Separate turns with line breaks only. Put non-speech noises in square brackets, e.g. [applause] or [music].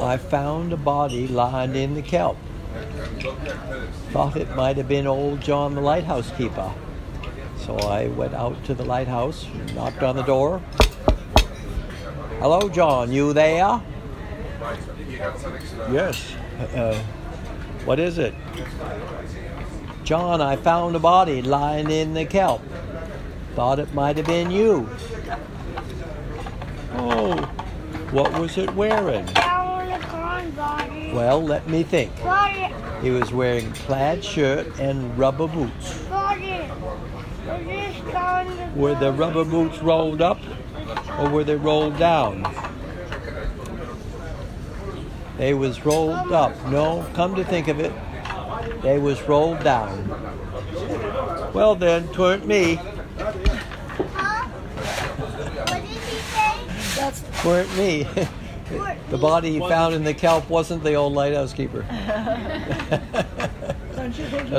I found a body lying in the kelp. Thought it might have been old John the lighthouse keeper. So I went out to the lighthouse, knocked on the door. Hello, John, you there? Yes. Uh, what is it? John, I found a body lying in the kelp. Thought it might have been you. Oh, what was it wearing? Well, let me think. He was wearing plaid shirt and rubber boots.
Body. Was this on the
Were the rubber boots rolled up or were they rolled down? They was rolled up. No, come to think of it, they was rolled down. Well then, tweren't me.
Huh? What did he say?
That's
me. [laughs] the body he found in the kelp wasn't the old lighthouse keeper. [laughs] [laughs]